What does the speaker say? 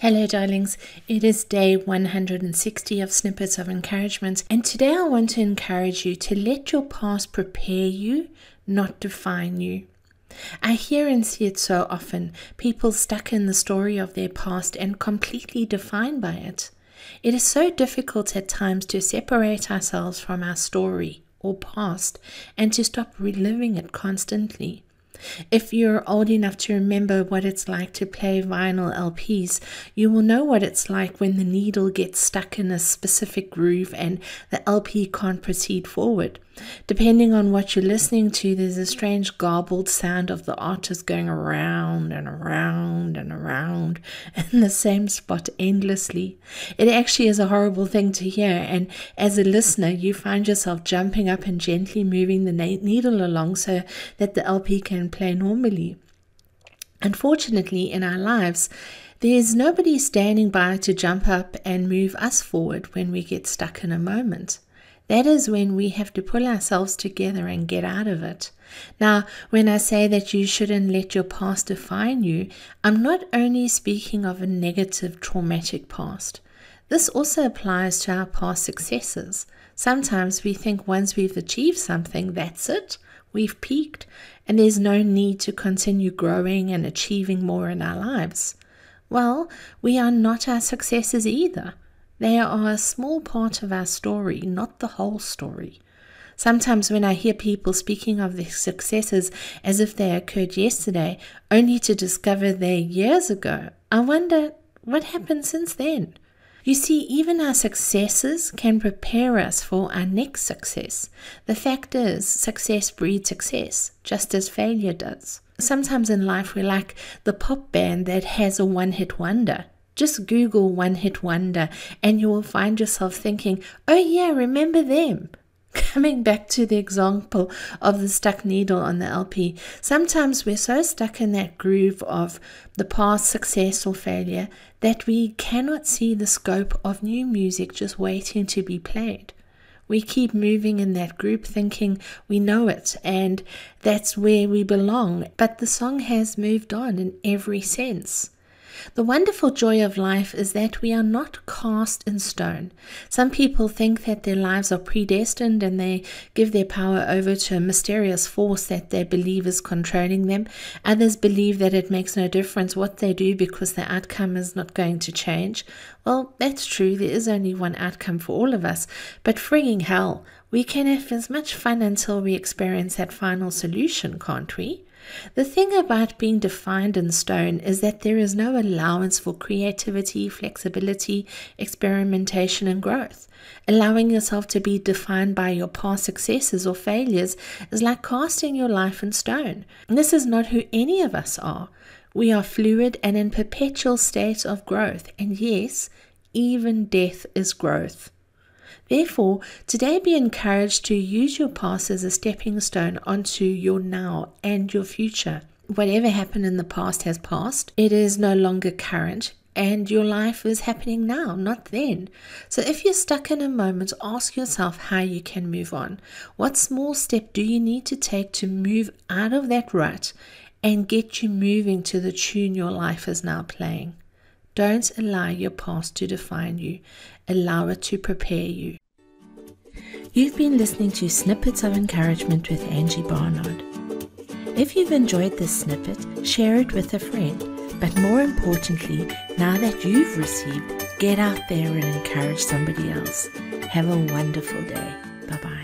Hello, darlings. It is day 160 of Snippets of Encouragement, and today I want to encourage you to let your past prepare you, not define you. I hear and see it so often people stuck in the story of their past and completely defined by it. It is so difficult at times to separate ourselves from our story or past and to stop reliving it constantly. If you're old enough to remember what it's like to play vinyl LPs, you will know what it's like when the needle gets stuck in a specific groove and the LP can't proceed forward. Depending on what you're listening to, there's a strange garbled sound of the artist going around and around and around in the same spot endlessly. It actually is a horrible thing to hear, and as a listener, you find yourself jumping up and gently moving the needle along so that the LP can play normally. Unfortunately, in our lives, there's nobody standing by to jump up and move us forward when we get stuck in a moment. That is when we have to pull ourselves together and get out of it. Now, when I say that you shouldn't let your past define you, I'm not only speaking of a negative, traumatic past. This also applies to our past successes. Sometimes we think once we've achieved something, that's it, we've peaked, and there's no need to continue growing and achieving more in our lives. Well, we are not our successes either. They are a small part of our story, not the whole story. Sometimes, when I hear people speaking of their successes as if they occurred yesterday, only to discover they're years ago, I wonder what happened since then. You see, even our successes can prepare us for our next success. The fact is, success breeds success, just as failure does. Sometimes in life, we're like the pop band that has a one hit wonder. Just Google One Hit Wonder and you will find yourself thinking, oh, yeah, remember them. Coming back to the example of the stuck needle on the LP, sometimes we're so stuck in that groove of the past success or failure that we cannot see the scope of new music just waiting to be played. We keep moving in that group thinking we know it and that's where we belong, but the song has moved on in every sense. The wonderful joy of life is that we are not cast in stone. Some people think that their lives are predestined and they give their power over to a mysterious force that they believe is controlling them. Others believe that it makes no difference what they do because the outcome is not going to change. Well, that's true. There is only one outcome for all of us. But frigging hell, we can have as much fun until we experience that final solution, can't we? The thing about being defined in stone is that there is no allowance for creativity, flexibility, experimentation, and growth. Allowing yourself to be defined by your past successes or failures is like casting your life in stone. This is not who any of us are. We are fluid and in perpetual state of growth, and yes, even death is growth. Therefore, today be encouraged to use your past as a stepping stone onto your now and your future. Whatever happened in the past has passed, it is no longer current. And your life is happening now, not then. So, if you're stuck in a moment, ask yourself how you can move on. What small step do you need to take to move out of that rut and get you moving to the tune your life is now playing? Don't allow your past to define you, allow it to prepare you. You've been listening to Snippets of Encouragement with Angie Barnard. If you've enjoyed this snippet, share it with a friend. But more importantly, now that you've received, get out there and encourage somebody else. Have a wonderful day. Bye bye.